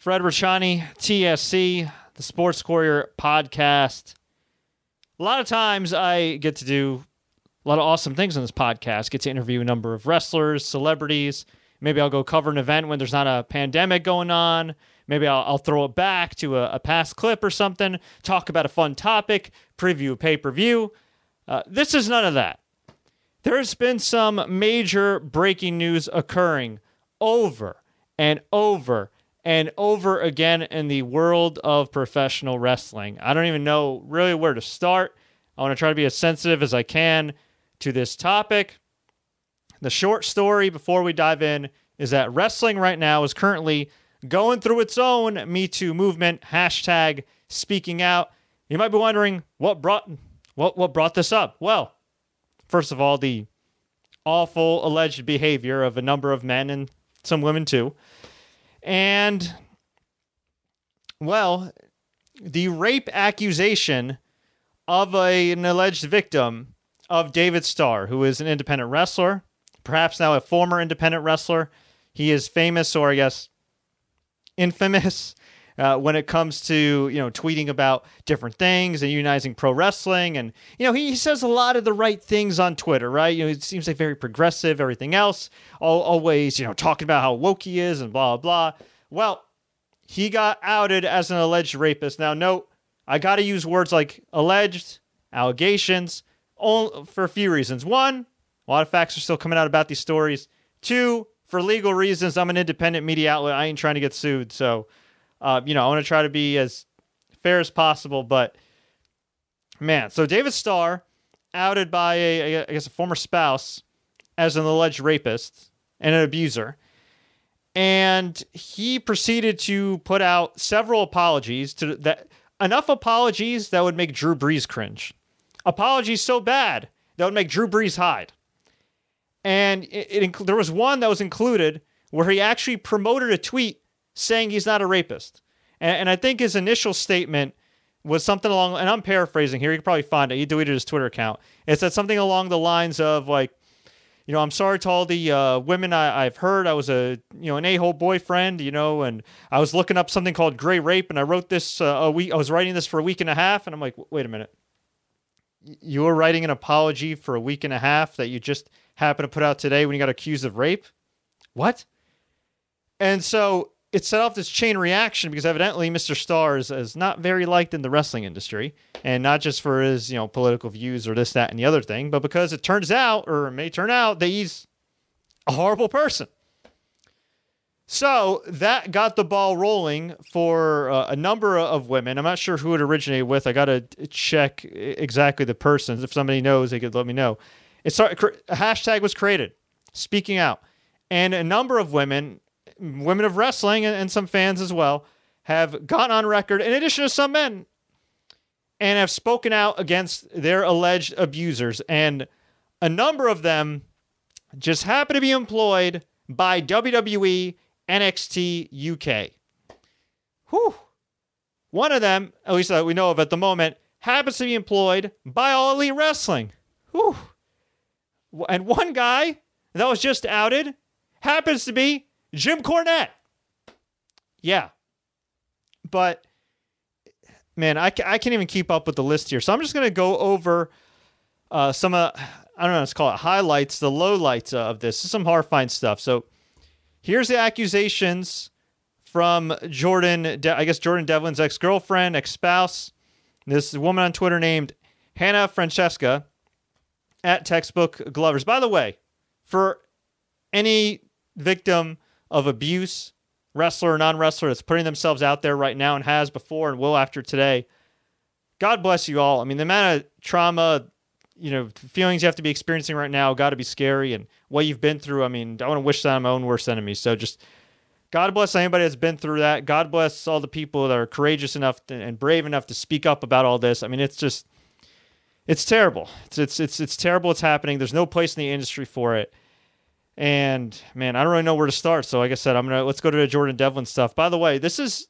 Fred Rachani, TSC, the Sports Courier podcast. A lot of times I get to do a lot of awesome things on this podcast. Get to interview a number of wrestlers, celebrities. Maybe I'll go cover an event when there's not a pandemic going on. Maybe I'll, I'll throw it back to a, a, past clip or something, talk about a fun topic, preview a pay per view. Uh, this is none of that. There's been some major breaking news occurring over and over and over again in the world of professional wrestling. I don't even know really where to start. I want to try to be as sensitive as I can to this topic. The short story before we dive in is that wrestling right now is currently going through its own Me Too movement, hashtag speaking out. You might be wondering what brought what what brought this up? Well, first of all, the awful alleged behavior of a number of men and some women too. And well, the rape accusation of a, an alleged victim of David Starr, who is an independent wrestler, perhaps now a former independent wrestler. He is famous, or I guess infamous, uh, when it comes to you know tweeting about different things and unionizing pro wrestling, and you know he, he, says a lot of the right things on Twitter, right? You know, it seems like very progressive, everything else, all, always you know talking about how woke he is and blah blah. Well, he got outed as an alleged rapist. Now, note, I got to use words like alleged, allegations, all, for a few reasons. One, a lot of facts are still coming out about these stories. Two, for legal reasons, I'm an independent media outlet. I ain't trying to get sued. So, uh, you know, I want to try to be as fair as possible. But, man, so David Starr, outed by a, I guess, a former spouse as an alleged rapist and an abuser. And he proceeded to put out several apologies to that enough apologies that would make Drew Brees cringe. Apologies so bad that would make Drew Brees hide. And it, it, there was one that was included where he actually promoted a tweet saying he's not a rapist. And, and I think his initial statement was something along, and I'm paraphrasing here. You can probably find it. He deleted his Twitter account. It said something along the lines of like, you know, I'm sorry to all the uh, women I, have heard. I was a, you know, an a-hole boyfriend, you know, and I was looking up something called gray rape, and I wrote this uh, a week. I was writing this for a week and a half, and I'm like, wait a minute you were writing an apology for a week and a half that you just happened to put out today when you got accused of rape? What? And so it set off this chain reaction because evidently Mr. Starr is, is, not very liked in the wrestling industry, and not just for his you know political views or this, that, and the other thing, but because it turns out, or it may turn out, that he's a horrible person. So that got the ball rolling for uh, a number of women. I'm not sure who it originated with. I got to check exactly the persons. If somebody knows, they could let me know. It started, a hashtag was created, speaking out, and a number of women, women of wrestling, and, and some fans as well, have gotten on record, in addition to some men, and have spoken out against their alleged abusers. And a number of them just happen to be employed by WWE NXT UK. Whew. One of them, at least that we know of at the moment, happens to be employed by All Elite Wrestling. Whew. And one guy that was just outed happens to be Jim Cornette. Yeah. But, man, I, I can't even keep up with the list here. So I'm just going to go over uh, some, uh, I don't know, let's call it highlights, the lowlights of this. this is some horrifying stuff. So, Here's the accusations from Jordan, De- I guess Jordan Devlin's ex girlfriend, ex spouse. This woman on Twitter named Hannah Francesca at Textbook Glovers. By the way, for any victim of abuse, wrestler or non wrestler that's putting themselves out there right now and has before and will after today, God bless you all. I mean, the amount of trauma, you know feelings you have to be experiencing right now got to be scary and what you've been through. I mean i want to wish that on my own worst enemy. So just god bless anybody that's been through that. God bless all the people that are courageous enough to, and brave enough to speak up about all this. I mean it's just it's terrible. It's it's it's, it's terrible it's happening. There's no place in the industry for it and man i don't really know where to start so like i said i'm gonna let's go to the jordan devlin stuff by the way this is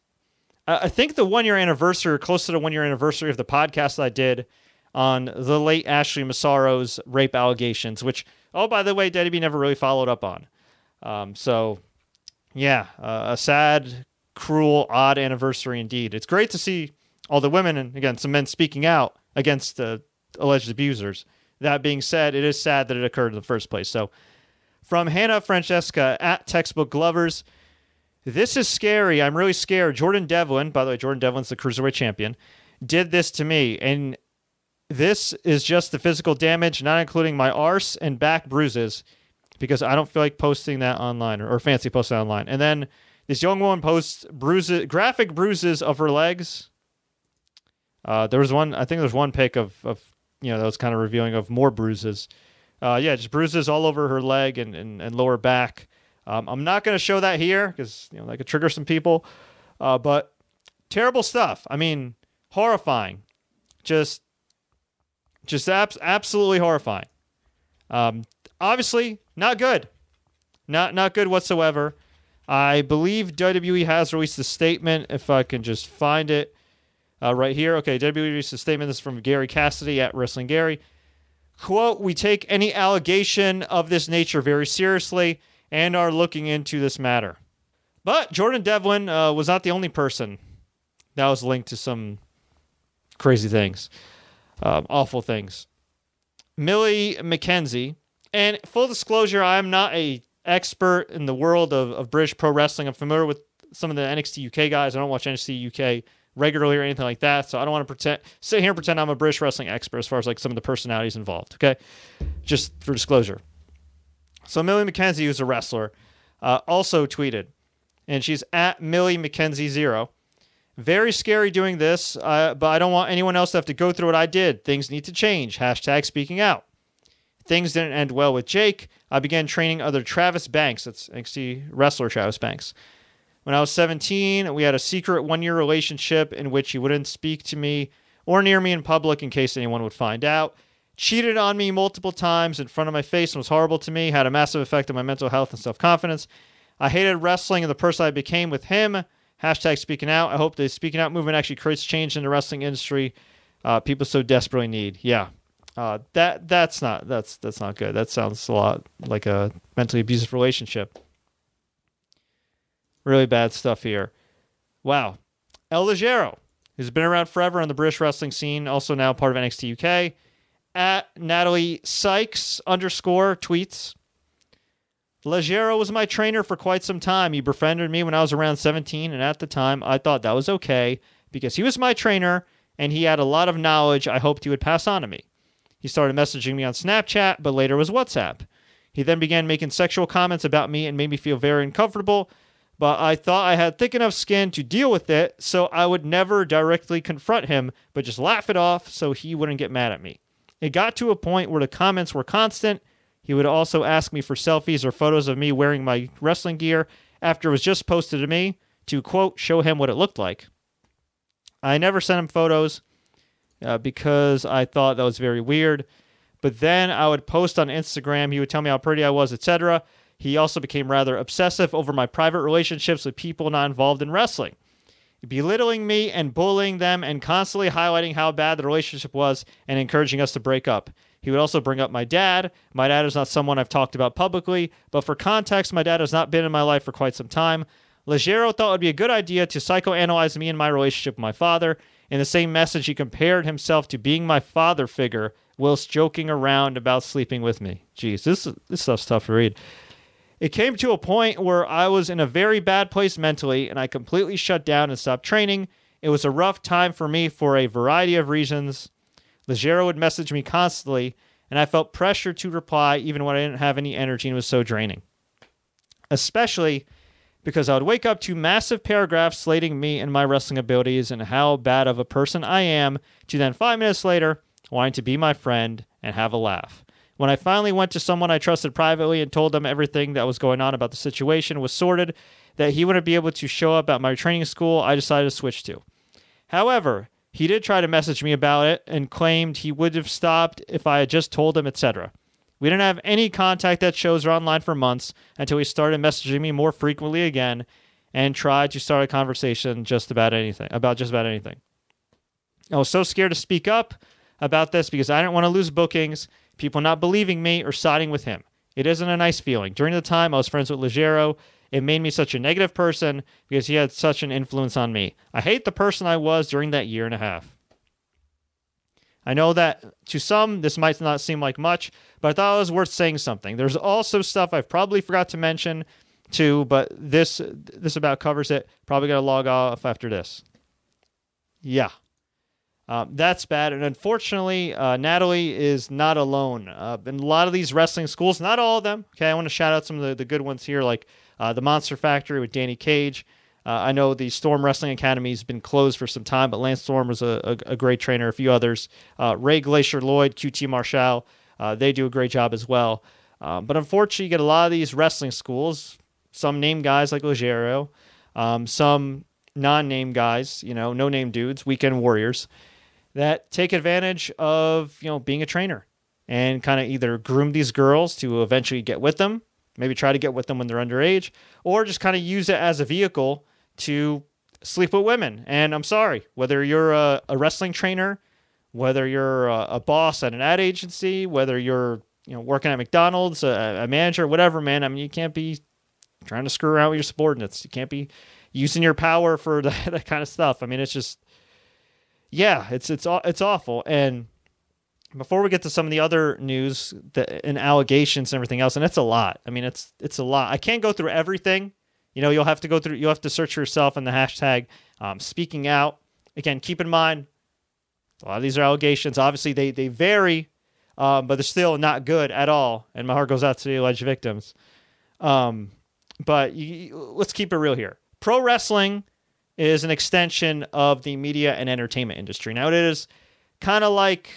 i think the one year anniversary close to the one year anniversary of the podcast that i did on the late Ashley Massaro's rape allegations, which, oh, by the way, B never really followed up on. Um, so, yeah, uh, a sad cruel, odd anniversary indeed. It's great to see all the women and again some men speaking out against the alleged abusers. That being said, it is sad that it occurred in the first place. So, from Hannah Francesca at Textbook Glovers, this is scary. I'm really scared. Jordan Devlin, by the way, Jordan Devlin's the cruiserweight champion, did this to me, and this is just the physical damage, not including my arse and back bruises, because I don't feel like posting that online or, or fancy posting online. And then this young woman posts bruises, graphic bruises of her legs. Uh, there was one, I think there was one pic of, of you know, that was kind of revealing of more bruises. Uh, yeah, just bruises all over her leg and, and, and lower back. Um, I'm not going to show that here because you know that could trigger some people. Uh, but terrible stuff. I mean, horrifying. Just, just abs- absolutely horrifying. Um, obviously, not good. Not not good whatsoever. I believe WWE has released a statement. If I can just find it uh, right here. Okay, WWE released a statement. This is from Gary Cassidy at Wrestling Gary. Quote, we take any allegation of this nature very seriously and are looking into this matter. But Jordan Devlin uh, was not the only person that was linked to some crazy things, um, awful things. Millie McKenzie, and full disclosure, I am not a expert in the world of, of British pro wrestling. I'm familiar with some of the NXT UK guys. I don't watch NXT UK regularly or anything like that. So I don't want to pretend sit here and pretend I'm a British wrestling expert as far as like some of the personalities involved. Okay, just for disclosure. So Millie McKenzie, who's a wrestler, uh, also tweeted, and she's at Millie McKenzie zero. Very scary doing this, uh, but I don't want anyone else to have to go through what I did. Things need to change. Hashtag speaking out. Things didn't end well with Jake. I began training other Travis Banks. That's NXT wrestler Travis Banks. When I was 17, we had a secret one year relationship in which he wouldn't speak to me or near me in public in case anyone would find out. Cheated on me multiple times in front of my face and was horrible to me, had a massive effect on my mental health and self confidence. I hated wrestling and the person I became with him. Hashtag speaking out. I hope the speaking out movement actually creates change in the wrestling industry. Uh, people so desperately need. Yeah, uh, that that's not that's that's not good. That sounds a lot like a mentally abusive relationship. Really bad stuff here. Wow. El Ligero, who's been around forever on the British wrestling scene, also now part of NXT UK. At Natalie Sykes underscore tweets. Ligero was my trainer for quite some time. He befriended me when I was around 17, and at the time I thought that was okay because he was my trainer and he had a lot of knowledge I hoped he would pass on to me. He started messaging me on Snapchat, but later was WhatsApp. He then began making sexual comments about me and made me feel very uncomfortable but I thought I had thick enough skin to deal with it, so I would never directly confront him, but just laugh it off so he wouldn't get mad at me. It got to a point where the comments were constant. He would also ask me for selfies or photos of me wearing my wrestling gear after it was just posted to me to, quote, show him what it looked like. I never sent him photos uh, because I thought that was very weird. But then I would post on Instagram. He would tell me how pretty I was, etc. He also became rather obsessive over my private relationships with people not involved in wrestling, belittling me and bullying them and constantly highlighting how bad the relationship was and encouraging us to break up. He would also bring up my dad. My dad is not someone I've talked about publicly, but for context, my dad has not been in my life for quite some time. Ligero thought it would be a good idea to psychoanalyze me and my relationship with my father. In the same message, he compared himself to being my father figure whilst joking around about sleeping with me. Jeez, this, this stuff's tough to read. It came to a point where I was in a very bad place mentally and I completely shut down and stopped training. It was a rough time for me for a variety of reasons. Ligero would message me constantly, and I felt pressure to reply even when I didn't have any energy and was so draining. Especially because I would wake up to massive paragraphs slating me and my wrestling abilities and how bad of a person I am, to then five minutes later wanting to be my friend and have a laugh. When I finally went to someone I trusted privately and told them everything that was going on about the situation was sorted, that he wouldn't be able to show up at my training school, I decided to switch to. However, he did try to message me about it and claimed he would have stopped if I had just told him, etc. We didn't have any contact at shows or online for months until he started messaging me more frequently again and tried to start a conversation just about anything, about just about anything. I was so scared to speak up about this because I didn't want to lose bookings people not believing me or siding with him. It isn't a nice feeling. During the time I was friends with Ligero, It made me such a negative person because he had such an influence on me. I hate the person I was during that year and a half. I know that to some this might not seem like much, but I thought it was worth saying something. There's also stuff I've probably forgot to mention too, but this this about covers it. Probably gonna log off after this. Yeah. Um, that's bad. And unfortunately, uh, Natalie is not alone. Uh, in a lot of these wrestling schools, not all of them. Okay, I want to shout out some of the, the good ones here, like uh, the Monster Factory with Danny Cage. Uh, I know the Storm Wrestling Academy has been closed for some time, but Lance Storm was a, a, a great trainer. A few others, uh, Ray Glacier Lloyd, QT Marshall, uh, they do a great job as well. Um, but unfortunately, you get a lot of these wrestling schools, some name guys like Ligero, um, some non-name guys, you know, no-name dudes, weekend warriors that take advantage of you know being a trainer and kind of either groom these girls to eventually get with them, maybe try to get with them when they're underage, or just kind of use it as a vehicle to sleep with women. And I'm sorry, whether you're a, a wrestling trainer, whether you're a, a, boss at an ad agency, whether you're you know working at McDonald's, a, a manager, whatever, man. I mean, you can't be trying to screw around with your subordinates. You can't be using your power for that, that kind of stuff. I mean, it's just yeah, it's it's it's awful. And before we get to some of the other news that, and allegations and everything else, and it's a lot. I mean, it's it's a lot. I can't go through everything. You know, you'll have to go through. You'll have to search for yourself in the hashtag um, speaking out. Again, keep in mind a lot of these are allegations. Obviously, they they vary, um, but they're still not good at all. And my heart goes out to the alleged victims. Um, but you, let's keep it real here. Pro wrestling is an extension of the media and entertainment industry. Now, it is kind of like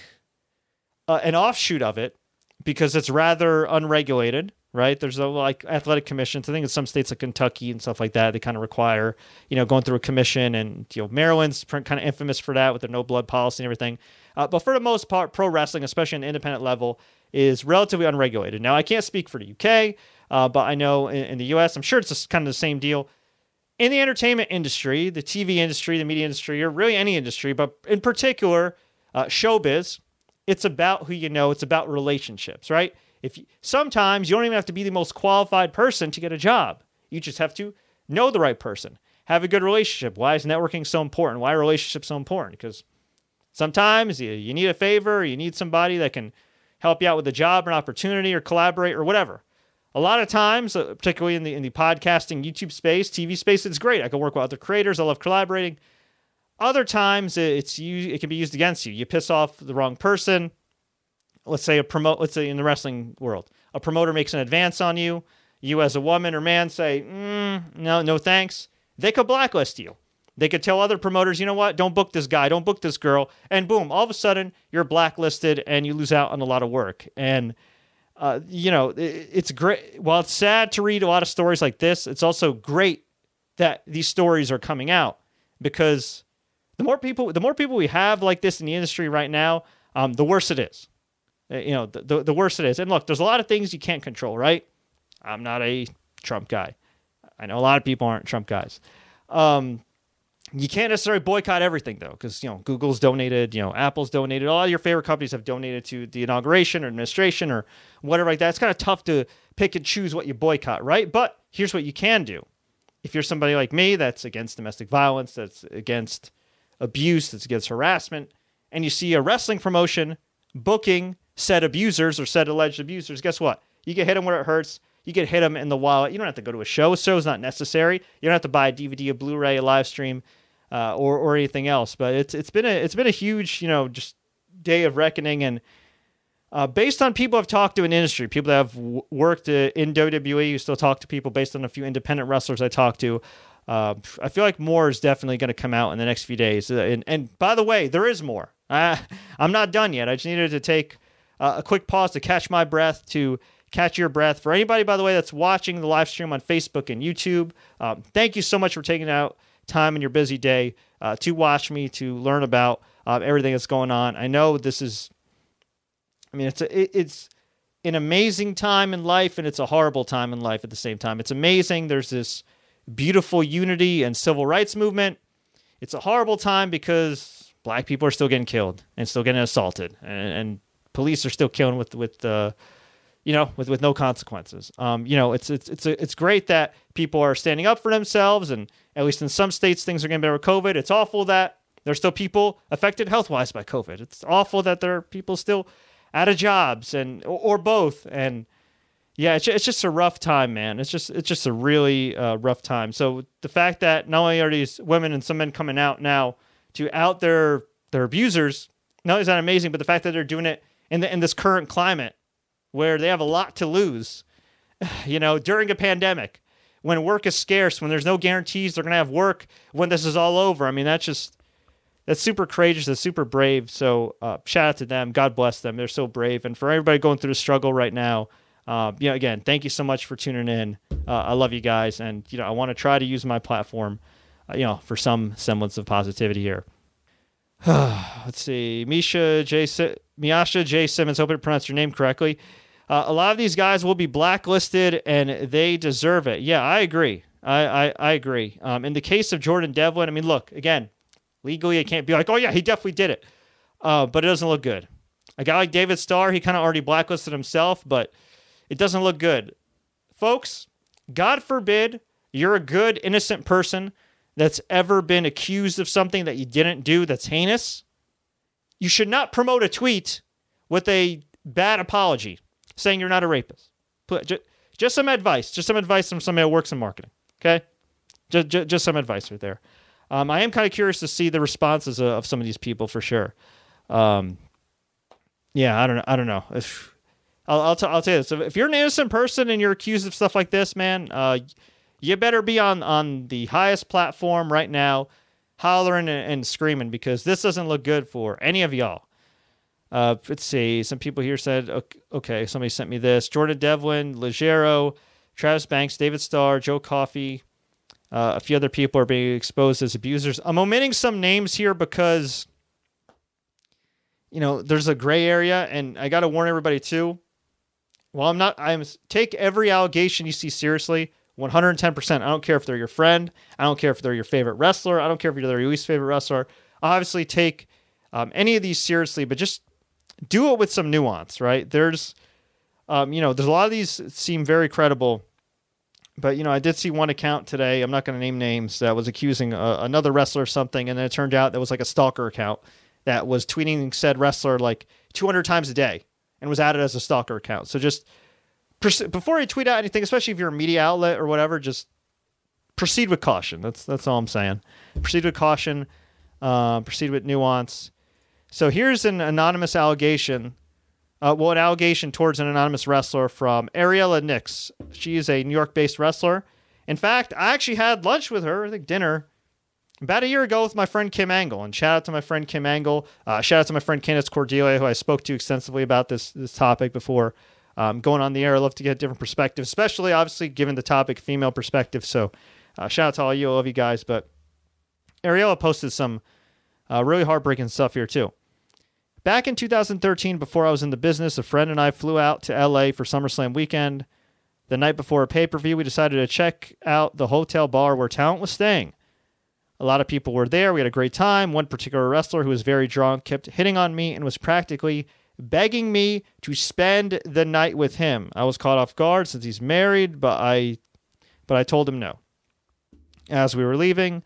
uh, an offshoot of it because it's rather unregulated, right? There's a, like athletic commissions. I think in some states like Kentucky and stuff like that, they kind of require, you know, going through a commission. And, you know, Maryland's kind of infamous for that with their no blood policy and everything. Uh, but for the most part, pro wrestling, especially on an independent level, is relatively unregulated. Now, I can't speak for the UK, uh, but I know in, in the US, I'm sure it's just kind of the same deal in the entertainment industry, the TV industry, the media industry, or really any industry, but in particular, uh, showbiz, it's about who you know. It's about relationships, right? If you, sometimes you don't even have to be the most qualified person to get a job. You just have to know the right person, have a good relationship. Why is networking so important? Why are relationships so important? Because sometimes you, you need a favor, you need somebody that can help you out with a job or an opportunity or collaborate or whatever a lot of times, uh, particularly in the in the podcasting, YouTube space, TV space, it's great. I can work with other creators. I love collaborating. Other times, it's you. It can be used against you. You piss off the wrong person. Let's say a promote. Let's say in the wrestling world, a promoter makes an advance on you. You, as a woman or man, say, mm, "No, no, thanks." They could blacklist you. They could tell other promoters, you know what? Don't book this guy. Don't book this girl. And boom, all of a sudden, you're blacklisted and you lose out on a lot of work. And uh, you know, it, it's great. While it's sad to read a lot of stories like this, it's also great that these stories are coming out because the more people, the more people we have like this in the industry right now, um, the worse it is. Uh, you know, the, the, the worse it is. And look, there's a lot of things you can't control, right? I'm not a Trump guy. I know a lot of people aren't Trump guys. Um, you can't necessarily boycott everything though, because you know Google's donated, you know Apple's donated, all your favorite companies have donated to the inauguration or administration or whatever like that. It's kind of tough to pick and choose what you boycott, right? But here's what you can do: if you're somebody like me that's against domestic violence, that's against abuse, that's against harassment, and you see a wrestling promotion booking said abusers or said alleged abusers, guess what? You get hit them where it hurts. You get hit them in the wallet. You don't have to go to a show. A show's not necessary. You don't have to buy a DVD, a Blu-ray, a live stream uh, or or anything else. But it's it's been a it's been a huge you know just day of reckoning and. Uh, based on people I've talked to in industry, people that have w- worked uh, in WWE, you still talk to people based on a few independent wrestlers I talked to. Uh, I feel like more is definitely going to come out in the next few days. Uh, and, and by the way, there is more. I, I'm not done yet. I just needed to take a quick pause to catch my breath, to catch your breath. For anybody, by the way, that's watching the live stream on Facebook and YouTube, um, thank you so much for taking out time in your busy day uh, to watch me, to learn about uh, everything that's going on. I know this is, I mean, it's a, it, it's an amazing time in life and it's a horrible time in life at the same time. It's amazing. There's this beautiful unity and civil rights movement. It's a horrible time because black people are still getting killed and still getting assaulted, and, and police are still killing with with uh, you know, with with no consequences. Um, you know, it's it's it's it's great that people are standing up for themselves, and at least in some states, things are getting better with COVID. It's awful that there's still people affected health wise by COVID. It's awful that there are people still out of jobs and or, both. And yeah, it's, it's just a rough time, man. It's just it's just a really uh, rough time. So the fact that not only are these women and some men coming out now to out their their abusers, not only is that amazing, but the fact that they're doing it in the, in this current climate where they have a lot to lose, you know, during a pandemic, when work is scarce, when there's no guarantees they're going to have work when this is all over. I mean, that's just that's super courageous. That's super brave. So uh, shout out to them. God bless them. They're so brave. And for everybody going through the struggle right now, uh, you know, again, thank you so much for tuning in. Uh, I love you guys, and you know, I want to try to use my platform, uh, you know, for some semblance of positivity here. Let's see, Misha J. Miasha J. Simmons. Hope I pronounced your name correctly. Uh, a lot of these guys will be blacklisted, and they deserve it. Yeah, I agree. I I, I agree. Um, in the case of Jordan Devlin, I mean, look again. Legally, it can't be like, oh yeah, he definitely did it, uh, but it doesn't look good. A guy like David Starr, he kind of already blacklisted himself, but it doesn't look good. Folks, God forbid you're a good, innocent person that's ever been accused of something that you didn't do that's heinous. You should not promote a tweet with a bad apology saying you're not a rapist. Just, some advice, just some advice from somebody who works in marketing. Okay, just, just, just some advice right there. Um, I am kind of curious to see the responses of, of some of these people for sure. Um, yeah, I don't know. I don't know if I'll I'll, t- I'll tell you this. If you're an innocent person and you're accused of stuff like this, man, uh, you better be on on the highest platform right now, hollering and, and screaming because this doesn't look good for any of y'all. Uh, let's see. Some people here said, okay, okay, somebody sent me this. Jordan Devlin, Ligero, Travis Banks, David Starr, Joe Coffey, uh, a few other people are being exposed as abusers. I'm omitting some names here because, you know, there's a gray area, and I got to warn everybody too. Well, I'm not. I'm take every allegation you see seriously, 110%. I don't care if they're your friend. I don't care if they're your favorite wrestler. I don't care if they're your least favorite wrestler. Obviously take um, any of these seriously, but just do it with some nuance, right? There's, um, you know, there's a lot of these seem very credible but you know, I did see one account today. I'm not going to name names that was accusing uh, another wrestler of something, and then it turned out that was like a stalker account that was tweeting said wrestler like 200 times a day and was added as a stalker account. So just before you tweet out anything, especially if you're a media outlet or whatever, just proceed with caution. That's that's all I'm saying. Proceed with caution. Uh, proceed with nuance. So here's an anonymous allegation uh, well, an allegation towards an anonymous wrestler from Ariella Nix. She is a New York based wrestler. In fact, I actually had lunch with her, I think dinner, about a year ago with my friend Kim Angle. And shout out to my friend Kim Angle. Uh, shout out to my friend Candice Cordelia, who I spoke to extensively about this, this topic before um, going on the air. I love to get different perspectives, especially obviously given the topic female perspective. So uh, shout out to all you. I love you guys. But Ariella posted some uh, really heartbreaking stuff here, too. Back in 2013, before I was in the business, a friend and I flew out to LA for SummerSlam weekend. The night before a pay per view, we decided to check out the hotel bar where talent was staying. A lot of people were there. We had a great time. One particular wrestler who was very drunk kept hitting on me and was practically begging me to spend the night with him. I was caught off guard since he's married, but I but I told him no. As we were leaving,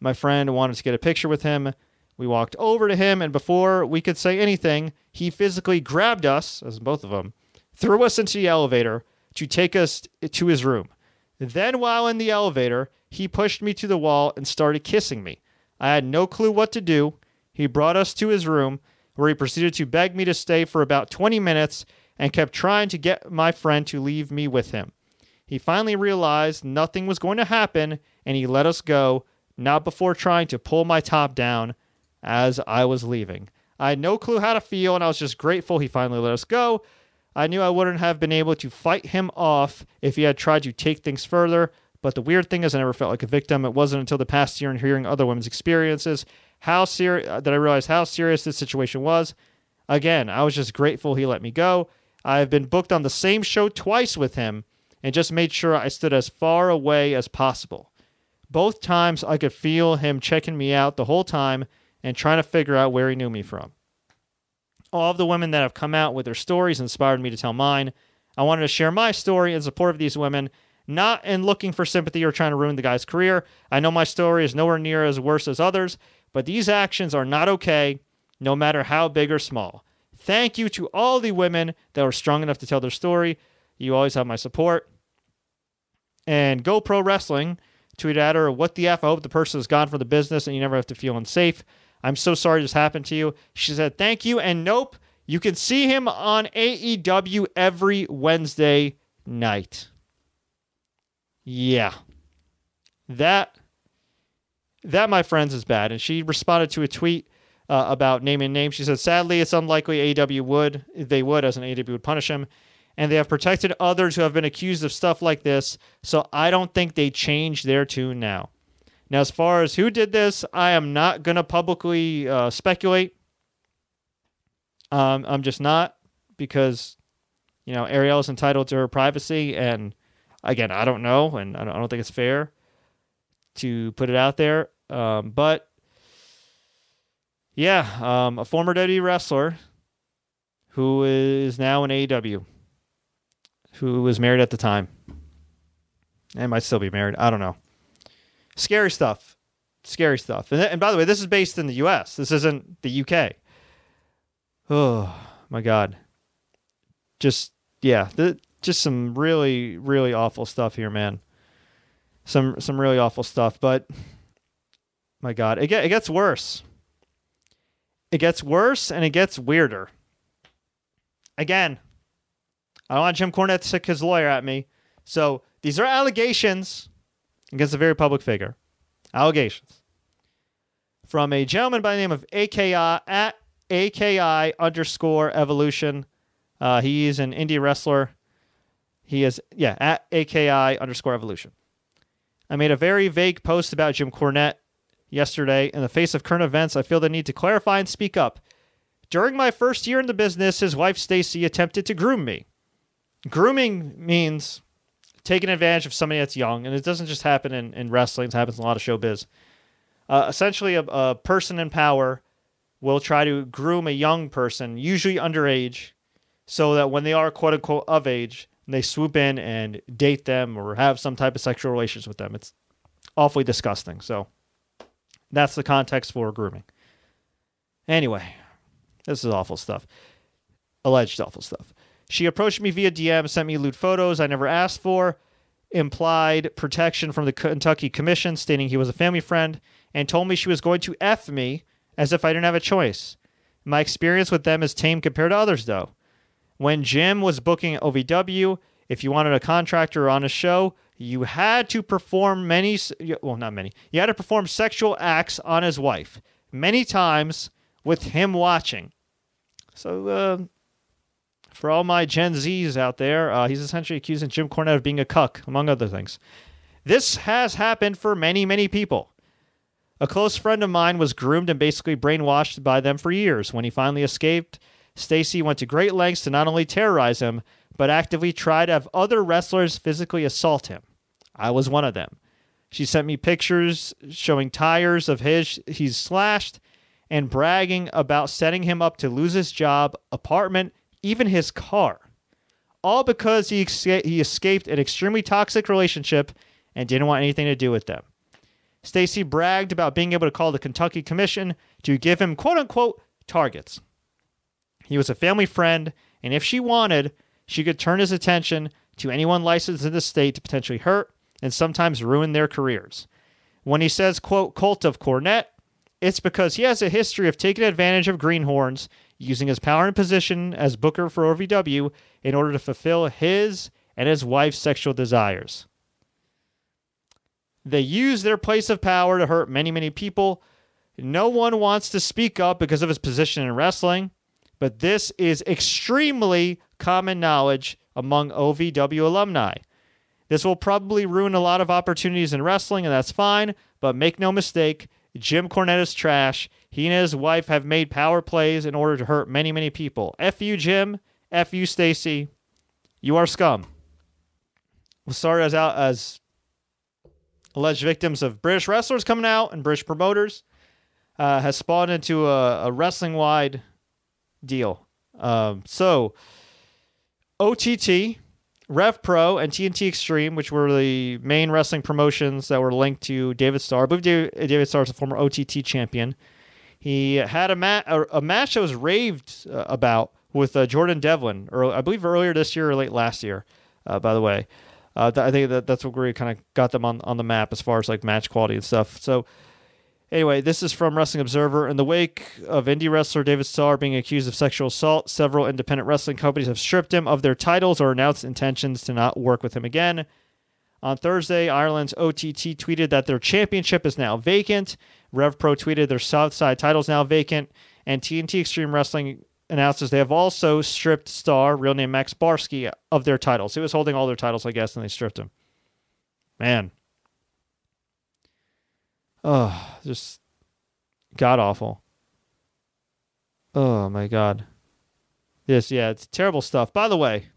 my friend wanted to get a picture with him. We walked over to him, and before we could say anything, he physically grabbed us, as both of them, threw us into the elevator to take us to his room. Then, while in the elevator, he pushed me to the wall and started kissing me. I had no clue what to do. He brought us to his room, where he proceeded to beg me to stay for about 20 minutes and kept trying to get my friend to leave me with him. He finally realized nothing was going to happen and he let us go, not before trying to pull my top down as I was leaving. I had no clue how to feel, and I was just grateful he finally let us go. I knew I wouldn't have been able to fight him off if he had tried to take things further. But the weird thing is, I never felt like a victim. It wasn't until the past year and hearing other women's experiences how ser- uh, that I realized how serious this situation was. Again, I was just grateful he let me go. I have been booked on the same show twice with him and just made sure I stood as far away as possible. Both times I could feel him checking me out the whole time and trying to figure out where he knew me from. All of the women that have come out with their stories inspired me to tell mine. I wanted to share my story in support of these women, not in looking for sympathy or trying to ruin the guy's career. I know my story is nowhere near as worse as others, but these actions are not okay, no matter how big or small. Thank you to all the women that were strong enough to tell their story. You always have my support. And GoPro Wrestling tweeted at her, What the F? I hope the person is gone from the business and you never have to feel unsafe. I'm so sorry this happened to you. She said, Thank you. And nope, you can see him on AEW every Wednesday night. Yeah. That that my friends is bad. And she responded to a tweet uh, about naming names. She said, "Sadly, it's unlikely AEW would they would as an AEW would punish him, and they have protected others who have been accused of stuff like this. So I don't think they change their tune now." Now, as far as who did this, I am not going to publicly uh, speculate. Um, I'm just not because, you know, Ariel is entitled to her privacy, and again, I don't know, and I don't, think it's fair to put it out there. Um, but yeah, um, a former WWE wrestler who is now in AEW, who was married at the time, and might still be married. I don't know. Scary stuff. Scary stuff. And, and by the way, this is based in the U.S. This isn't the U.K. Oh my God. Just yeah, just some really really awful stuff here, man. Some some really awful stuff, but my God, it, get, it gets worse. It gets worse and it gets weirder. Again, I don't want Jim Cornette to stick his lawyer at me. So these are allegations against a very public figure. Allegations. From a gentleman by the name of AKI at AKI underscore evolution. Uh, he is an indie wrestler. He is, yeah, at AKI underscore evolution. I made a very vague post about Jim Cornette yesterday. In the face of current events, I feel the need to clarify and speak up. During my first year in the business, his wife Stacy attempted to groom me. Grooming means taking advantage of somebody that's young, and it doesn't just happen in, in wrestling, it happens in a lot of showbiz. Uh, essentially, a, a person in power will try to groom a young person, usually underage, so that when they are quote unquote of age, they swoop in and date them or have some type of sexual relations with them. It's awfully disgusting. So that's the context for grooming. Anyway, this is awful stuff. Alleged awful stuff. She approached me via DM, sent me lewd photos I never asked for, implied protection from the Kentucky Commission, stating he was a family friend, and told me she was going to F me as if I didn't have a choice. My experience with them is tame compared to others, though. When Jim was booking OVW, if you wanted a contractor on a show, you had to perform many, well, not many, you had to perform sexual acts on his wife many times with him watching. So, uh, for all my Gen Zs out there, uh, he's essentially accusing Jim Cornette of being a cuck, among other things. This has happened for many, many people. A close friend of mine was groomed and basically brainwashed by them for years. When he finally escaped, Stacy went to great lengths to not only terrorize him, but actively try to have other wrestlers physically assault him. I was one of them. She sent me pictures showing tires of his he's slashed and bragging about setting him up to lose his job, apartment, even his car. All because he, he escaped an extremely toxic relationship and didn't want anything to do with them. Stacy bragged about being able to call the Kentucky Commission to give him quote unquote targets. He was a family friend, and if she wanted, she could turn his attention to anyone licensed in the state to potentially hurt and sometimes ruin their careers. When he says, quote, cult of Cornette, it's because he has a history of taking advantage of greenhorns, using his power and position as booker for OVW in order to fulfill his and his wife's sexual desires. They use their place of power to hurt many, many people. No one wants to speak up because of his position in wrestling, but this is extremely common knowledge among OVW alumni. This will probably ruin a lot of opportunities in wrestling, and that's fine, but make no mistake, Jim Cornette is trash. He and his wife have made power plays in order to hurt many, many people. F you, Jim. F you, Stacy. You are scum. We'll start as out as alleged victims of British wrestlers coming out and British promoters uh, has spawned into a, a wrestling wide deal. Um, so, OTT Rev Pro and TNT Extreme, which were the main wrestling promotions that were linked to David Starr. I believe David Starr is a former OTT champion. He had a, ma- a, match that was raved uh, about with uh, Jordan Devlin, or I believe earlier this year or late last year. Uh, by the way, uh, th- I think that that's what really kind of got them on on the map as far as like match quality and stuff. So Anyway, this is from Wrestling Observer. In the wake of indie wrestler David Starr being accused of sexual assault, several independent wrestling companies have stripped him of their titles or announced intentions to not work with him again. On Thursday, Ireland's OTT tweeted that their championship is now vacant. RevPro tweeted their Southside title is now vacant. And TNT Extreme Wrestling announces they have also stripped star, real name Max Barsky, of their titles. He was holding all their titles, I guess, and they stripped him. Man, Oh, just god awful. Oh my god. This, yeah, it's terrible stuff. By the way,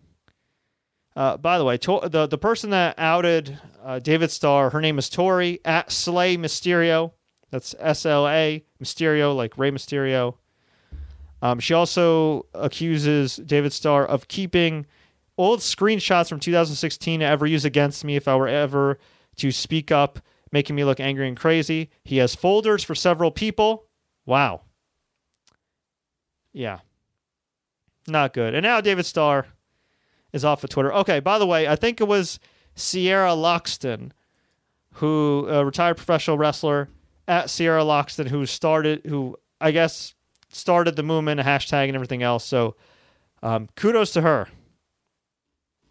uh, by the way, to- the the person that outed uh, David Starr, her name is Tori at Slay Mysterio. That's S L A Mysterio, like Rey Mysterio. Um, she also accuses David Starr of keeping old screenshots from 2016 to ever use against me if I were ever to speak up making me look angry and crazy. He has folders for several people. Wow. Yeah. Not good. And now David Starr is off of Twitter. Okay, by the way, I think it was Sierra Loxton, who a retired professional wrestler at Sierra Loxton, who started, who I guess started the movement, hashtag, and everything else. So, um, kudos to her.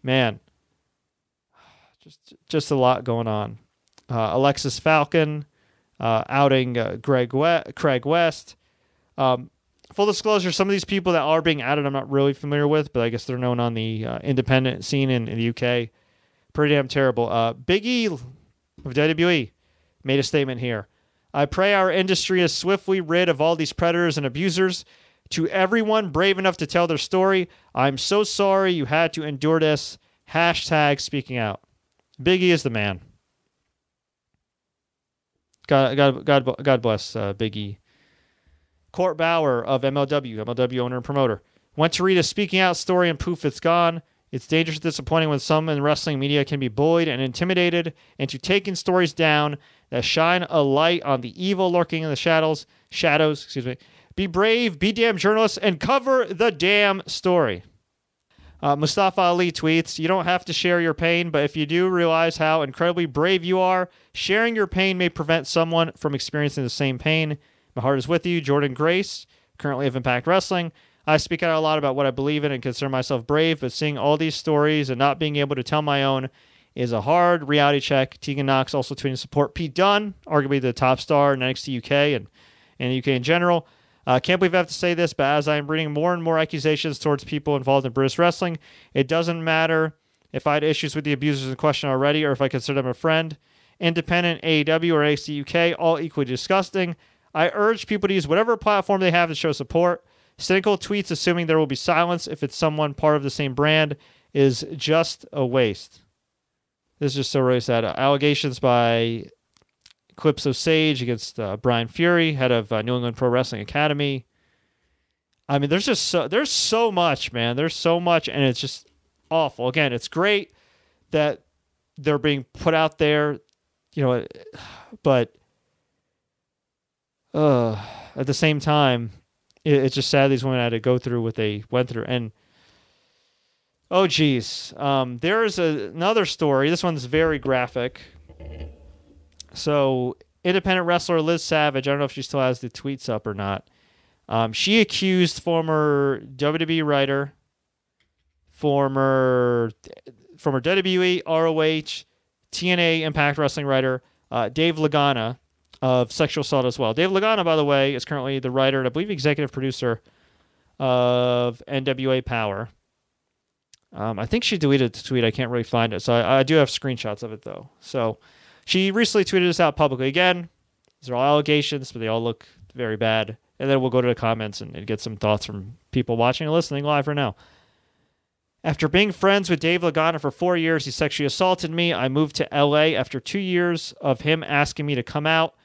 Man, just just a lot going on uh, Alexis Falcon uh, outing uh, Greg we- Craig West. Um, full disclosure, some of these people that are being added, I'm not really familiar with, but I guess they're known on the uh, independent scene in, in, the UK. Pretty damn terrible. Uh, Big E of WWE made a statement here. I pray our industry is swiftly rid of all these predators and abusers. To everyone brave enough to tell their story, I'm so sorry you had to endure this. Hashtag speaking out. Biggie is the man. God, God, God, God bless uh, Biggie. Court Bauer of MLW, MLW owner and promoter, went to read a speaking out story and poof, it's gone. It's dangerous and disappointing when some in wrestling media can be bullied and intimidated into taking stories down that shine a light on the evil lurking in the shadows. Shadows, excuse me. Be brave, be damn journalists, and cover the damn story. Uh, Mustafa Ali tweets, You don't have to share your pain, but if you do realize how incredibly brave you are, sharing your pain may prevent someone from experiencing the same pain. My heart is with you. Jordynne Grace, currently of Impact Wrestling. I speak out a lot about what I believe in and consider myself brave, but seeing all these stories and not being able to tell my own is a hard reality check. Tegan Nox also tweeting support Pete Dunne, arguably the top star in NXT UK and, and the UK in general. Uh, can't believe I have to say this, but as I am reading more and more accusations towards people involved in British wrestling, it doesn't matter if I had issues with the abusers in question already or if I consider them a friend. Independent, AEW, or NXT ACUK, all equally disgusting. I urge people to use whatever platform they have to show support. Cynical tweets assuming there will be silence if it's someone part of the same brand is just a waste. This is just so really sad. Allegations by Clips of Sage against uh, Brian Fury, head of uh, New England Pro Wrestling Academy. I mean, there's just so there's so much, man. There's so much, and it's just awful. Again, it's great that they're being put out there, you know, but uh, at the same time, it, it's just sad these women had to go through what they went through. And oh, geez, um, there is a, another story. This one's very graphic. So, independent wrestler Liz Savage, I don't know if she still has the tweets up or not. Um, she accused former WWE writer, former former WWE, ROH, TNA Impact Wrestling writer uh, Dave Lagana of sexual assault as well. Dave Lagana, by the way, is currently the writer and I believe executive producer of NWA Power. Um, I think she deleted the tweet. I can't really find it, so I, I do have screenshots of it though. So she recently tweeted this out publicly. Again, these are all allegations, but they all look very bad. And then we'll go to the comments and, and get some thoughts from people watching and listening live right now. After being friends with Dave Lagana for four years, he sexually assaulted me. I moved to LA after two years of him asking me to come out.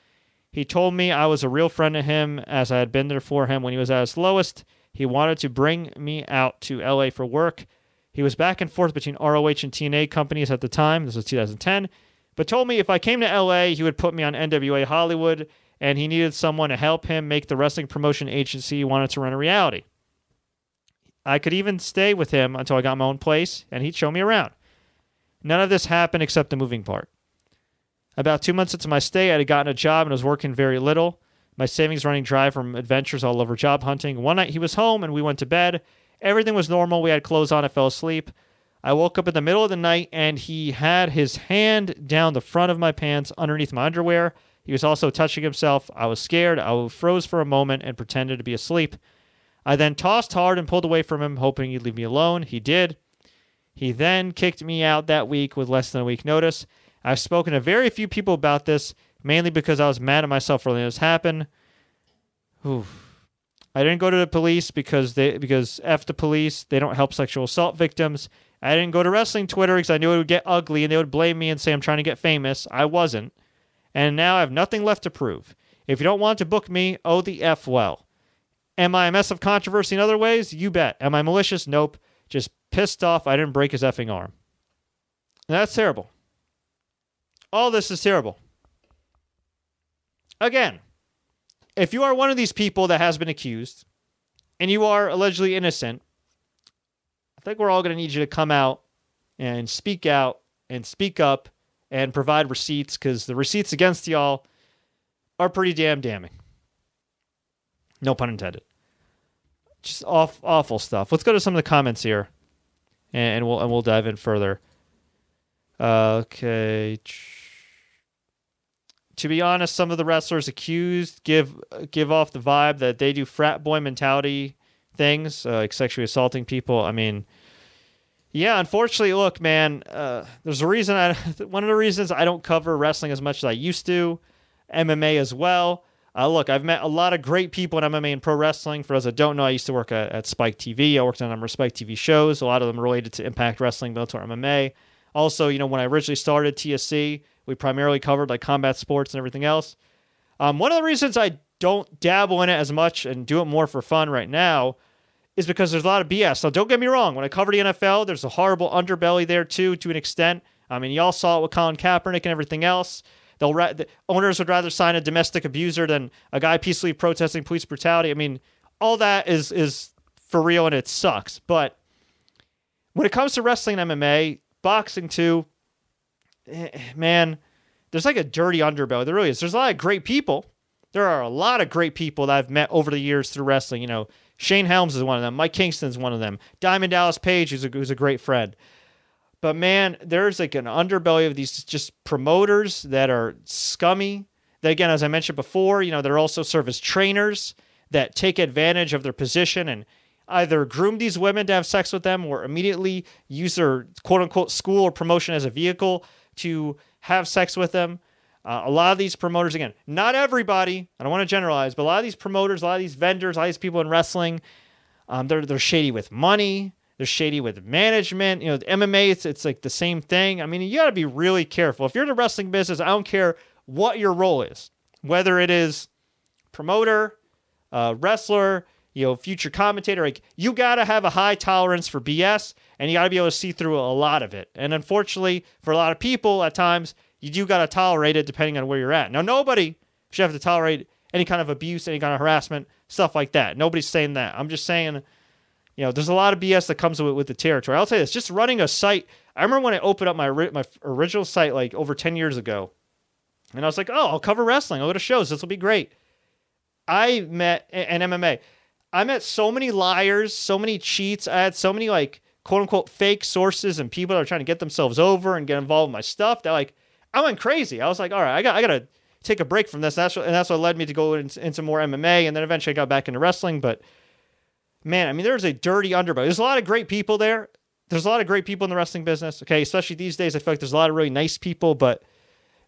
He told me I was a real friend to him as I had been there for him when he was at his lowest. He wanted to bring me out to LA for work. He was back and forth between ROH and TNA companies at the time. This was 2010. But told me if I came to LA, he would put me on NWA Hollywood and he needed someone to help him make the wrestling promotion agency he wanted to run a reality. I could even stay with him until I got my own place and he'd show me around. None of this happened except the moving part. About two months into my stay, I had gotten a job and was working very little. My savings running dry from adventures all over job hunting. One night he was home and we went to bed. Everything was normal. We had clothes on. I fell asleep. I woke up in the middle of the night and he had his hand down the front of my pants underneath my underwear. He was also touching himself. I was scared. I froze for a moment and pretended to be asleep. I then tossed hard and pulled away from him, hoping he'd leave me alone. He did. He then kicked me out that week with less than a week notice. I've spoken to very few people about this, mainly because I was mad at myself for letting this happen. Oof. I didn't go to the police because they because f the police. They don't help sexual assault victims. I didn't go to wrestling Twitter because I knew it would get ugly and they would blame me and say I'm trying to get famous. I wasn't. And now I have nothing left to prove. If you don't want to book me, oh the F well. Am I a mess of controversy in other ways? You bet. Am I malicious? Nope. Just pissed off I didn't break his effing arm. And that's terrible. All this is terrible. Again, if you are one of these people that has been accused and you are allegedly innocent, I think we're all going to need you to come out and speak out and speak up and provide receipts because the receipts against y'all are pretty damn damning. No pun intended. Just off, awful stuff. Let's go to some of the comments here, and we'll and we'll dive in further. Uh, okay to be honest, some of the wrestlers accused give give off the vibe that they do frat boy mentality things, uh, like sexually assaulting people. I mean, yeah, unfortunately, look, man, uh, there's a reason. I one of the reasons I don't cover wrestling as much as I used to, MMA as well. Uh, look, I've met a lot of great people in MMA and pro wrestling. For those that don't know, I used to work at, at Spike TV. I worked on a number of Spike TV shows. A lot of them related to Impact Wrestling, Bellator MMA. Also, you know, when I originally started TSC, we primarily covered like combat sports and everything else. Um, one of the reasons I don't dabble in it as much and do it more for fun right now is because there's a lot of BS. So don't get me wrong. When I cover the NFL, there's a horrible underbelly there too, to an extent. I mean, y'all saw it with Colin Kaepernick and everything else. They'll ra- the owners would rather sign a domestic abuser than a guy peacefully protesting police brutality. I mean, all that is is for real and it sucks. But when it comes to wrestling and MMA, boxing too, Eh, man, there's like a dirty underbelly. There really is. There's a lot of great people. There are a lot of great people that I've met over the years through wrestling. You know, Shane Helms is one of them. Mike Kingston's one of them. Diamond Dallas Page, who's a, who's a great friend. But man, there's like an underbelly of these just promoters that are scummy. That again, as I mentioned before, you know, they're also serve as trainers that take advantage of their position and either groom these women to have sex with them or immediately use their quote unquote school or promotion as a vehicle to have sex with them. Uh, a lot of these promoters, again, not everybody, I don't want to generalize, but a lot of these promoters, a lot of these vendors, a lot of these people in wrestling, um, they're, they're shady with money. They're shady with management. You know, MMA, it's, it's like the same thing. I mean, you got to be really careful. If you're in the wrestling business, I don't care what your role is, whether it is promoter, uh, wrestler, you know, future commentator. Like, you got to have a high tolerance for BS and you got to be able to see through a lot of it. And unfortunately, for a lot of people, at times you do got to tolerate it depending on where you're at. Now, nobody should have to tolerate any kind of abuse, any kind of harassment, stuff like that. Nobody's saying that. I'm just saying, you know, there's a lot of BS that comes with, with the territory. I'll tell you this: just running a site. I remember when I opened up my my original site like over 10 years ago, and I was like, oh, I'll cover wrestling. I'll go to shows. This will be great. I met an MMA. I met so many liars, so many cheats. I had so many like quote unquote fake sources and people that are trying to get themselves over and get involved in my stuff. They're like, I went crazy. I was like, all right, I got I gotta take a break from this. And that's what, and that's what led me to go into, into more MMA, and then eventually I got back into wrestling. But man, I mean, there's a dirty underbelly. There's a lot of great people there. There's a lot of great people in the wrestling business. Okay, especially these days, I feel like there's a lot of really nice people, but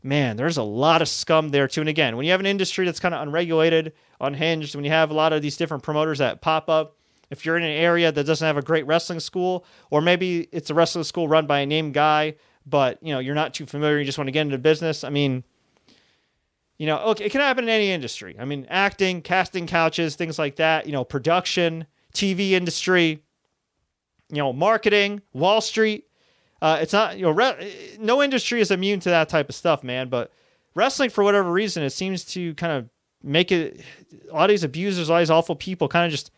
man, there's a lot of scum there too. And again, when you have an industry that's kind of unregulated, unhinged, when you have a lot of these different promoters that pop up if you're in an area that doesn't have a great wrestling school, or maybe it's a wrestling school run by a named guy, but you know you're not too familiar, you just want to get into business. I mean, you know, okay, it can happen in any industry. I mean, acting, casting couches, things like that. You know, production, TV industry. you know, marketing, Wall Street. Uh, it's not, you know, re- no industry is immune to that type of stuff, man. But wrestling, for whatever reason, it seems to kind of make it. A lot of these abusers, all these awful people, kind of just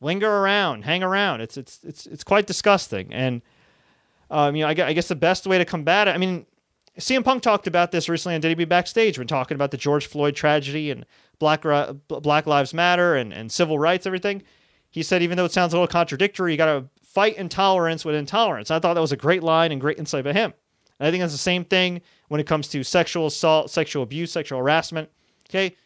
linger around, hang around. It's it's it's it's quite disgusting. And um, you know, I, I guess the best way to combat it. I mean, CM Punk talked about this recently on WWE Backstage when talking about the George Floyd tragedy and Black Black Lives Matter and, and civil rights, everything. He said, even though it sounds a little contradictory, you got to fight intolerance with intolerance. I thought that was a great line and great insight by him. And I think that's the same thing when it comes to sexual assault, sexual abuse, sexual harassment. Okay.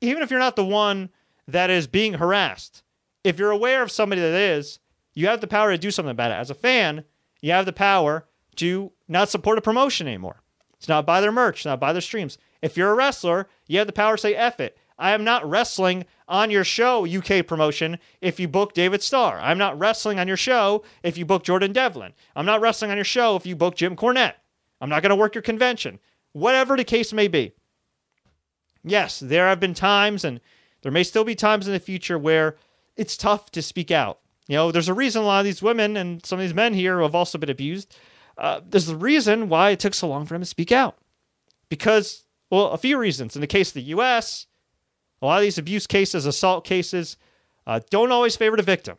Even if you're not the one that is being harassed, if you're aware of somebody that is, you have the power to do something about it. As a fan, you have the power to not support a promotion anymore. It's not buy their merch, not buy their streams. If you're a wrestler, you have the power to say F it. I am not wrestling on your show, UK promotion, if you book David Starr. I'm not wrestling on your show if you book Jordan Devlin. I'm not wrestling on your show if you book Jim Cornette. I'm not going to work your convention. Whatever the case may be. Yes, there have been times, and there may still be times in the future where it's tough to speak out. You know, there's a reason a lot of these women and some of these men here who have also been abused. Uh, there's a reason why it took so long for them to speak out. Because, well, a few reasons. In the case of the U.S., a lot of these abuse cases, assault cases, uh, don't always favor the victim.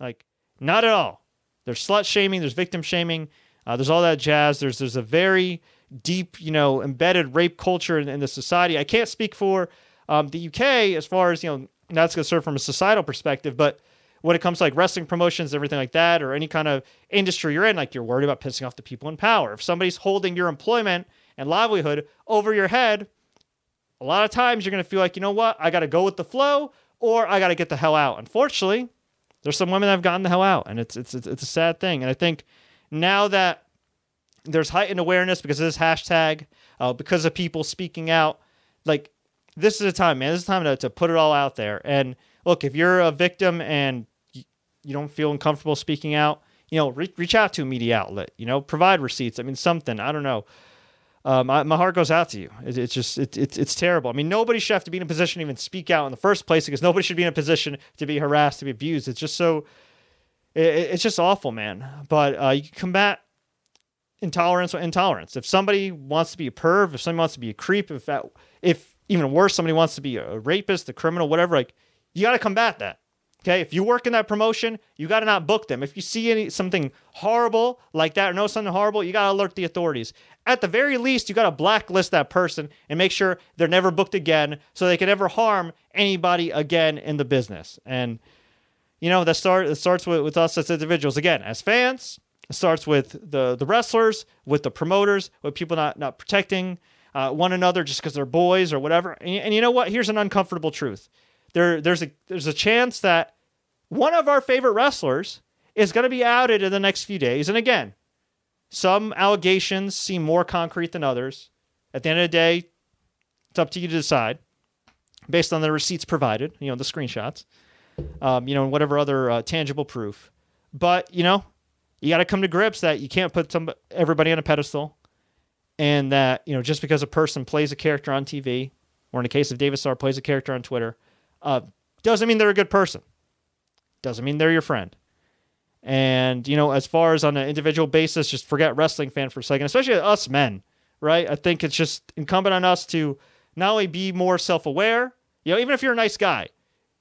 like, not at all. There's slut shaming, there's victim shaming, uh, there's all that jazz. There's there's a very deep, you know, embedded rape culture in, in the society. I can't speak for um, the UK as far as you know that's going to serve from a societal perspective, but when it comes to like wrestling promotions, everything like that, or any kind of industry you're in, like you're worried about pissing off the people in power. If somebody's holding your employment and livelihood over your head, a lot of times you're going to feel like, you know what, I got to go with the flow or I got to get the hell out. Unfortunately, there's some women that have gotten the hell out, and it's, it's, it's, it's a sad thing. And I think now that there's heightened awareness because of this hashtag, uh, because of people speaking out, like this is a time, man. This is a time to, to put it all out there. And look, if you're a victim and you don't feel uncomfortable speaking out, you know, re- reach out to a media outlet. You know, provide receipts. I mean, something. I don't know. Um, I, my heart goes out to you. It, it's just it, it, it's terrible. I mean, nobody should have to be in a position to even speak out in the first place because nobody should be in a position to be harassed, to be abused. It's just so. It, it's just awful, man. But uh, you can combat intolerance intolerance. If somebody wants to be a perv, if somebody wants to be a creep, if that, if even worse, somebody wants to be a rapist, a criminal, whatever, like you got to combat that. Okay, if you work in that promotion, you got to not book them. If you see any something horrible like that or know something horrible, you got to alert the authorities. At the very least, you got to blacklist that person and make sure they're never booked again, so they can never harm anybody again in the business. And you know that start it starts with, with us as individuals again as fans. It starts with the the wrestlers, with the promoters, with people not not protecting uh, one another just because they're boys or whatever. And, and you know what? Here's an uncomfortable truth there there's a there's a chance that one of our favorite wrestlers is going to be outed in the next few days. And again, some allegations seem more concrete than others. At the end of the day, it's up to you to decide based on the receipts provided, you know, the screenshots, um, you know, and whatever other uh, tangible proof. But, you know, you got to come to grips that you can't put some, everybody on a pedestal and that, you know, just because a person plays a character on TV, or in the case of David Starr, plays a character on Twitter, uh, doesn't mean they're a good person. Doesn't mean they're your friend. And, you know, as far as on an individual basis, just forget wrestling fan for a second, especially us men, right? I think it's just incumbent on us to not only be more self aware, you know, even if you're a nice guy,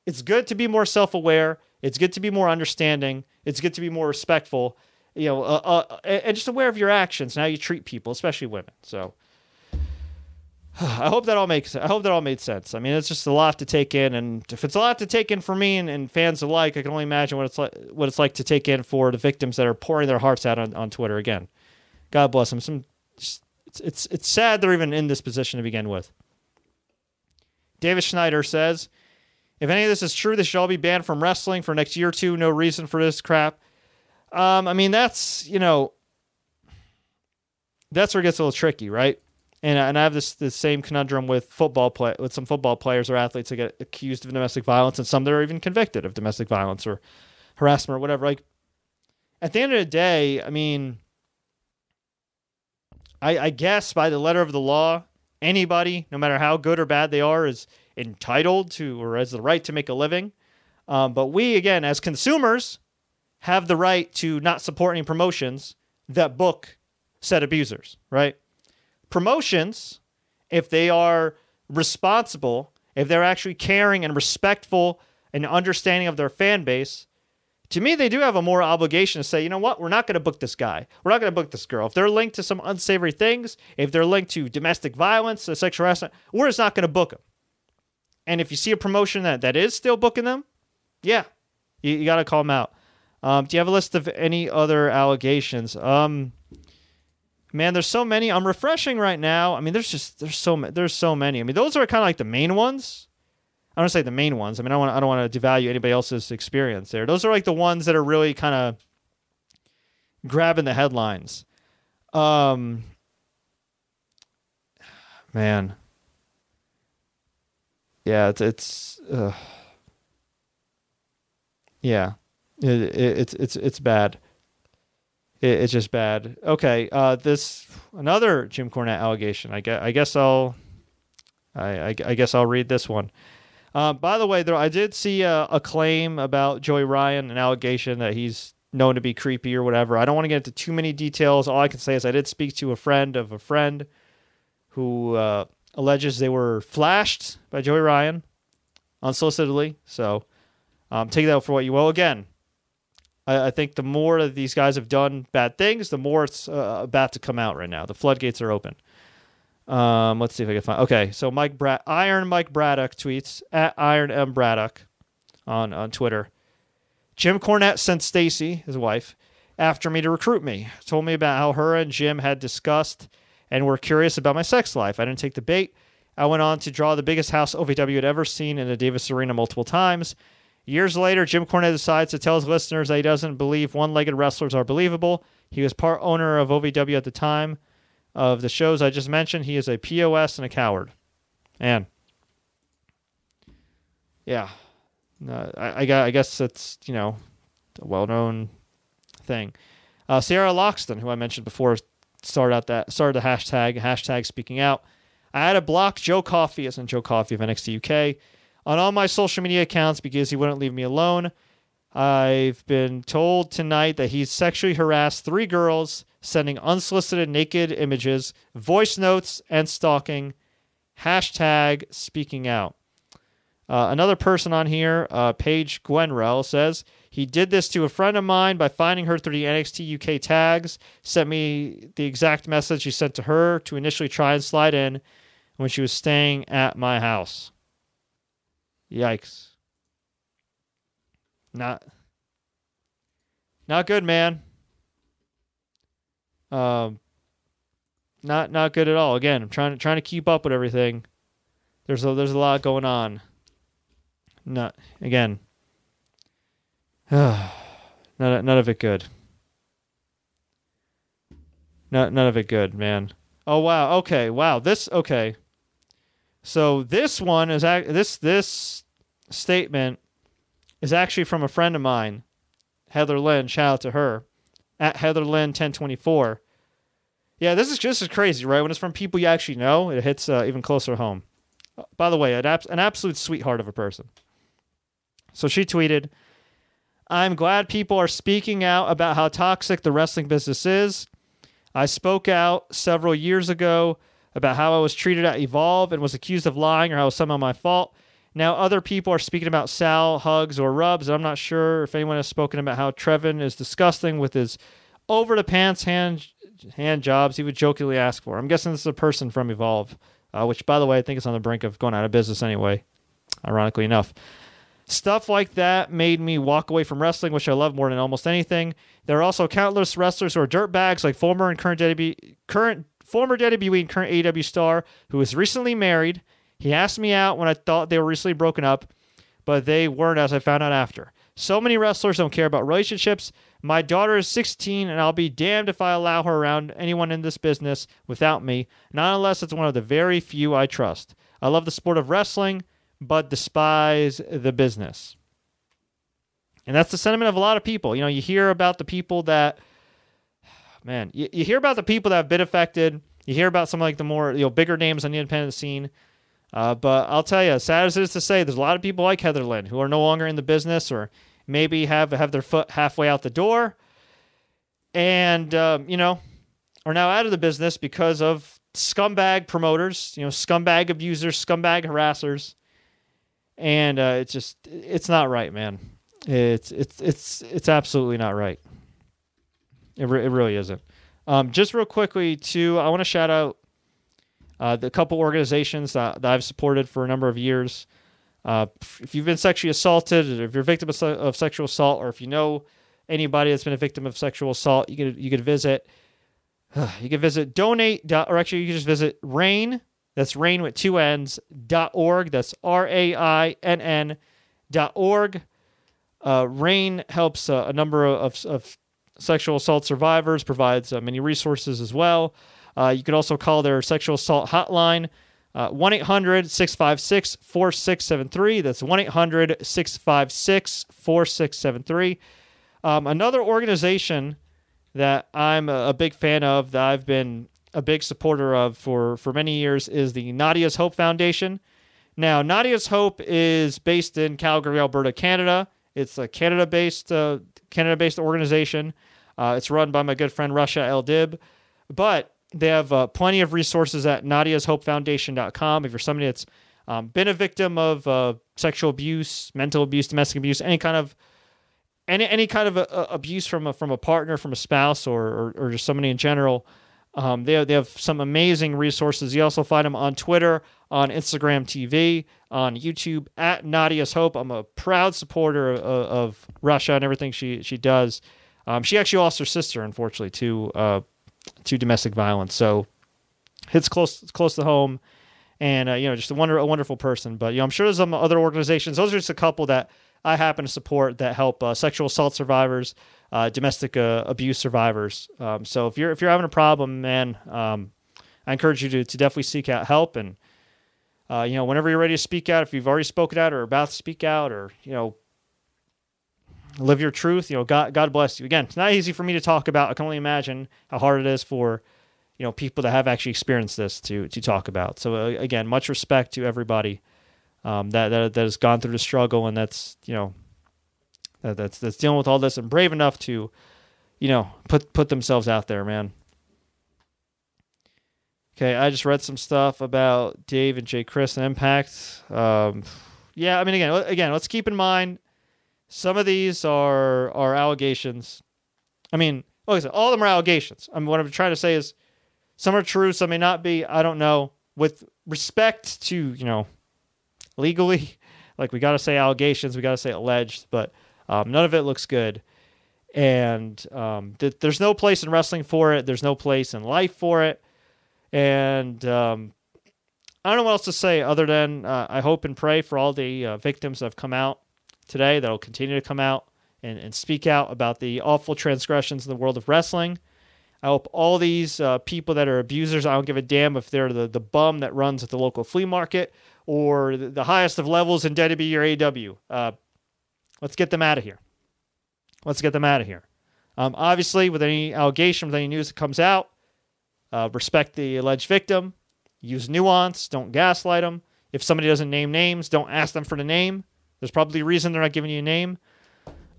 it's good to be more self aware. It's good to be more understanding. It's good to be more respectful, you know, uh, uh, and just aware of your actions and how you treat people, especially women. So, I hope that all makes. I hope that all made sense. I mean, it's just a lot to take in, and if it's a lot to take in for me and, and fans alike, I can only imagine what it's like. What it's like to take in for the victims that are pouring their hearts out on, on Twitter again. God bless them. Some, it's it's it's sad they're even in this position to begin with. David Schneider says, if any of this is true, this should all be banned from wrestling for next year or two. No reason for this crap. Um, I mean, that's you know, that's where it gets a little tricky, right? And and I have this the same conundrum with football play with some football players or athletes that get accused of domestic violence, and some that are even convicted of domestic violence or harassment or whatever. Like at the end of the day, I mean, I, I guess by the letter of the law, anybody, no matter how good or bad they are, is entitled to or has the right to make a living. Um, but we, again, as consumers, have the right to not support any promotions that book said abusers, right? Promotions, if they are responsible, if they're actually caring and respectful and understanding of their fan base, to me, they do have a moral obligation to say, you know what, we're not going to book this guy. We're not going to book this girl. If they're linked to some unsavory things, if they're linked to domestic violence, sexual harassment, we're just not going to book them. And if you see a promotion that, that is still booking them, yeah, you, you got to call them out. Um, do you have a list of any other allegations? Um, man, there's so many. I'm refreshing right now. I mean, there's just there's so there's so many. I mean, those are kind of like the main ones. I don't say the main ones. I mean, I want I don't want to devalue anybody else's experience there. Those are like the ones that are really kind of grabbing the headlines. Um, man, yeah, it's it's uh, yeah, it, it, it's it's it's bad. It, it's just bad. Okay, uh, this another Jim Cornette allegation. I guess I guess I'll I I, I guess I'll read this one. Uh, by the way, there I did see a, a, claim about Joey Ryan, an allegation that he's known to be creepy or whatever. I don't want to get into too many details. All I can say is I did speak to a friend of a friend who uh, alleges they were flashed by Joey Ryan unsolicitedly. So um, take that for what you will. Again, I, I, think the more that these guys have done bad things, the more it's uh, about to come out right now. The floodgates are open. Um, let's see if I can find. Okay, so Mike Iron Mike Braddock tweets at Iron M Braddock on on Twitter. Jim Cornette sent Stacy, his wife, after me to recruit me. Told me about how her and Jim had discussed and were curious about my sex life. I didn't take the bait. I went on to draw the biggest house OVW had ever seen in the Davis Arena multiple times. Years later, Jim Cornette decides to tell his listeners that he doesn't believe one legged wrestlers are believable. He was part owner of OVW at the time of the shows I just mentioned, he is a POS and a coward. And yeah, uh, I, I, I, guess it's you know a well-known thing. Uh, Sierra Loxton, who I mentioned before, started out that started the hashtag hashtag speaking out. I had to block Joe Coffey, as in Joe Coffey of NXT UK, on all my social media accounts because he wouldn't leave me alone. I've been told tonight that he's sexually harassed three girls sending unsolicited naked images, voice notes, and stalking. Hashtag speaking out. Uh, another person on here, uh, Paige Gwenrell, says he did this to a friend of mine by finding her through the NXT UK tags. Sent me the exact message he sent to her to initially try and slide in when she was staying at my house. Yikes. Not not good, man. Um, not not good at all. Again, I'm trying to trying to keep up with everything. There's a there's a lot going on. Not again. none none of it good. None none of it good, man. Oh wow. Okay. Wow. This okay. So this one is this this statement is actually from a friend of mine, Heather Lynn. Shout out to her at Heather Lynn 1024. Yeah, this is just as crazy, right? When it's from people you actually know, it hits uh, even closer home. By the way, an, ab- an absolute sweetheart of a person. So she tweeted, I'm glad people are speaking out about how toxic the wrestling business is. I spoke out several years ago about how I was treated at Evolve and was accused of lying or how it was somehow my fault. Now, other people are speaking about Sal, hugs, or rubs. I'm not sure if anyone has spoken about how Trevin is disgusting with his over the pants hand hand jobs he would jokingly ask for. I'm guessing this is a person from Evolve, uh, which, by the way, I think is on the brink of going out of business anyway, ironically enough. Stuff like that made me walk away from wrestling, which I love more than almost anything. There are also countless wrestlers who are dirtbags, like former and current current former WWE and current AEW star who is recently married he asked me out when I thought they were recently broken up, but they weren't, as I found out after. So many wrestlers don't care about relationships. My daughter is 16, and I'll be damned if I allow her around anyone in this business without me, not unless it's one of the very few I trust. I love the sport of wrestling, but despise the business. And that's the sentiment of a lot of people. You know, you hear about the people that, man, you, you hear about the people that have been affected. You hear about some like the more, you know, bigger names on the independent scene uh, but I'll tell you, sad as it is to say, there's a lot of people like Heather Lynn who are no longer in the business or maybe have have their foot halfway out the door, and um, you know are now out of the business because of scumbag promoters, you know, scumbag abusers, scumbag harassers, and uh, it's just it's not right, man. It's it's it's it's absolutely not right. It, re- it really isn't. Um, just real quickly, too, I want to shout out uh, the couple organizations that, that I've supported for a number of years. Uh, if you've been sexually assaulted, or if you're a victim of, of, sexual assault, or if you know anybody that's been a victim of sexual assault, you could you could visit. you can visit donate. Or actually, you can just visit RAINN That's rain with two N's. dot org. That's R A I N N. dot org. Uh, RAINN helps a number of, of sexual assault survivors, provides uh, many resources as well. Uh, you can also call their sexual assault hotline, uh, 1 800 656 4673. That's 1 800 656 4673. Um, another organization that I'm a, big fan of, that I've been a big supporter of for, for many years, is the Nadia's Hope Foundation. Now, Nadia's Hope is based in Calgary, Alberta, Canada. It's a Canada-based uh, Canada-based organization. Uh, it's run by my good friend Rasha El Dib, but they have uh, plenty of resources at Nadia'sHopeFoundation.com. If you're somebody that's um, been a victim of uh, sexual abuse, mental abuse, domestic abuse, any kind of any any kind of a, uh, a abuse from a, from a partner, from a spouse, or or, or just somebody in general, um, they have, they have some amazing resources. You also find them on Twitter, on Instagram TV, on YouTube at Nadia's Hope. I'm a proud supporter of, of Russia and everything she she does. Um, she actually lost her sister, unfortunately, to uh, to domestic violence. So it's close close to home, and uh, you know, just a wonder a wonderful person. But you know, I'm sure there's some other organizations. Those are just a couple that I happen to support that help uh, sexual assault survivors, uh, domestic uh, abuse survivors. Um, so if you're if you're having a problem, man, um, I encourage you to to definitely seek out help and. Uh, you know, whenever you're ready to speak out, if you've already spoken out or about to speak out, or you know, live your truth. You know, God, God bless you. Again, it's not easy for me to talk about. I can only imagine how hard it is for, you know, people that have actually experienced this to to talk about. So uh, again, much respect to everybody um, that, that that has gone through the struggle and that's you know that, that's that's dealing with all this and brave enough to, you know, put put themselves out there, man. Okay, I just read some stuff about Dave and Jake Crist and Impact. Um, yeah, I mean, again, again, let's keep in mind some of these are are allegations. I mean, like I said, all of them are allegations. I mean, what I'm trying to say is some are true, some may not be. I don't know. With respect to you know legally, like we got to say allegations, we got to say alleged, but um, none of it looks good. And um, th- there's no place in wrestling for it. There's no place in life for it. And um, I don't know what else to say other than uh, I hope and pray for all the uh, victims that have come out today that'll continue to come out and, and speak out about the awful transgressions in the world of wrestling. I hope all these uh, people that are abusers, I don't give a damn if they're the, the bum that runs at the local flea market or the, highest of levels in WWE or AW. Uh, let's get them out of here. Let's get them out of here. Um, obviously, with any allegation, with any news that comes out, uh, respect the alleged victim, use nuance, don't gaslight them. If somebody doesn't name names, don't ask them for the name. There's probably a reason they're not giving you a name.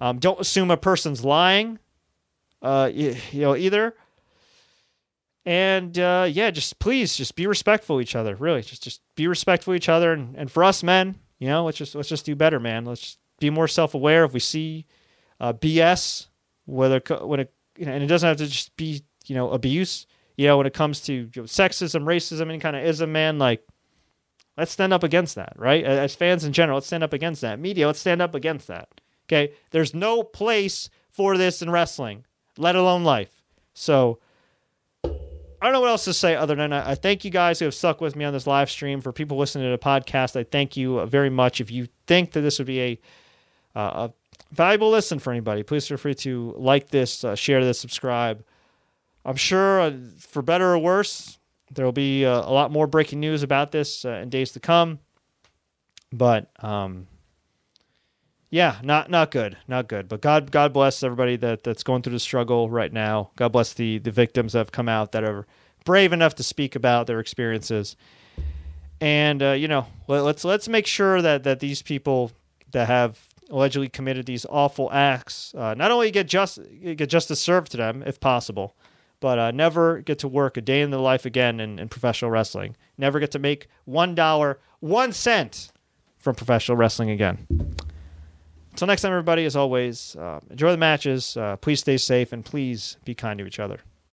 Um, don't assume a person's lying, uh, you, you know, either and uh, yeah, just please, just be respectful of each other. Really, just just be respectful of each other. And, and for us men, you know, let's just let's just do better, man. Let's be more self aware. If we see uh, BS, whether when it you know, and it doesn't have to just be you know abuse. You know, when it comes to you know, sexism, racism, any kind of ism, man, like let's stand up against that, right? As fans in general, let's stand up against that. Media, let's stand up against that. Okay, there's no place for this in wrestling, let alone life. So I don't know what else to say other than I, I thank you guys who have stuck with me on this live stream. For people listening to the podcast, I thank you very much. If you think that this would be a, uh, a valuable listen for anybody, please feel free to like this, uh, share this, subscribe. I'm sure, uh, for better or worse, there will be uh, a lot more breaking news about this uh, in days to come. But um, yeah, not not good, not good. But God, God bless everybody that that's going through the struggle right now. God bless the the victims that have come out that are brave enough to speak about their experiences. And uh, you know, let, let's let's make sure that that these people that have allegedly committed these awful acts, uh, not only get just get justice served to them if possible, but uh, never get to work a day in their life again in, in professional wrestling. Never get to make one dollar, one cent from professional wrestling again. Until next time, everybody, as always, uh, enjoy the matches. Uh, please stay safe and please be kind to each other.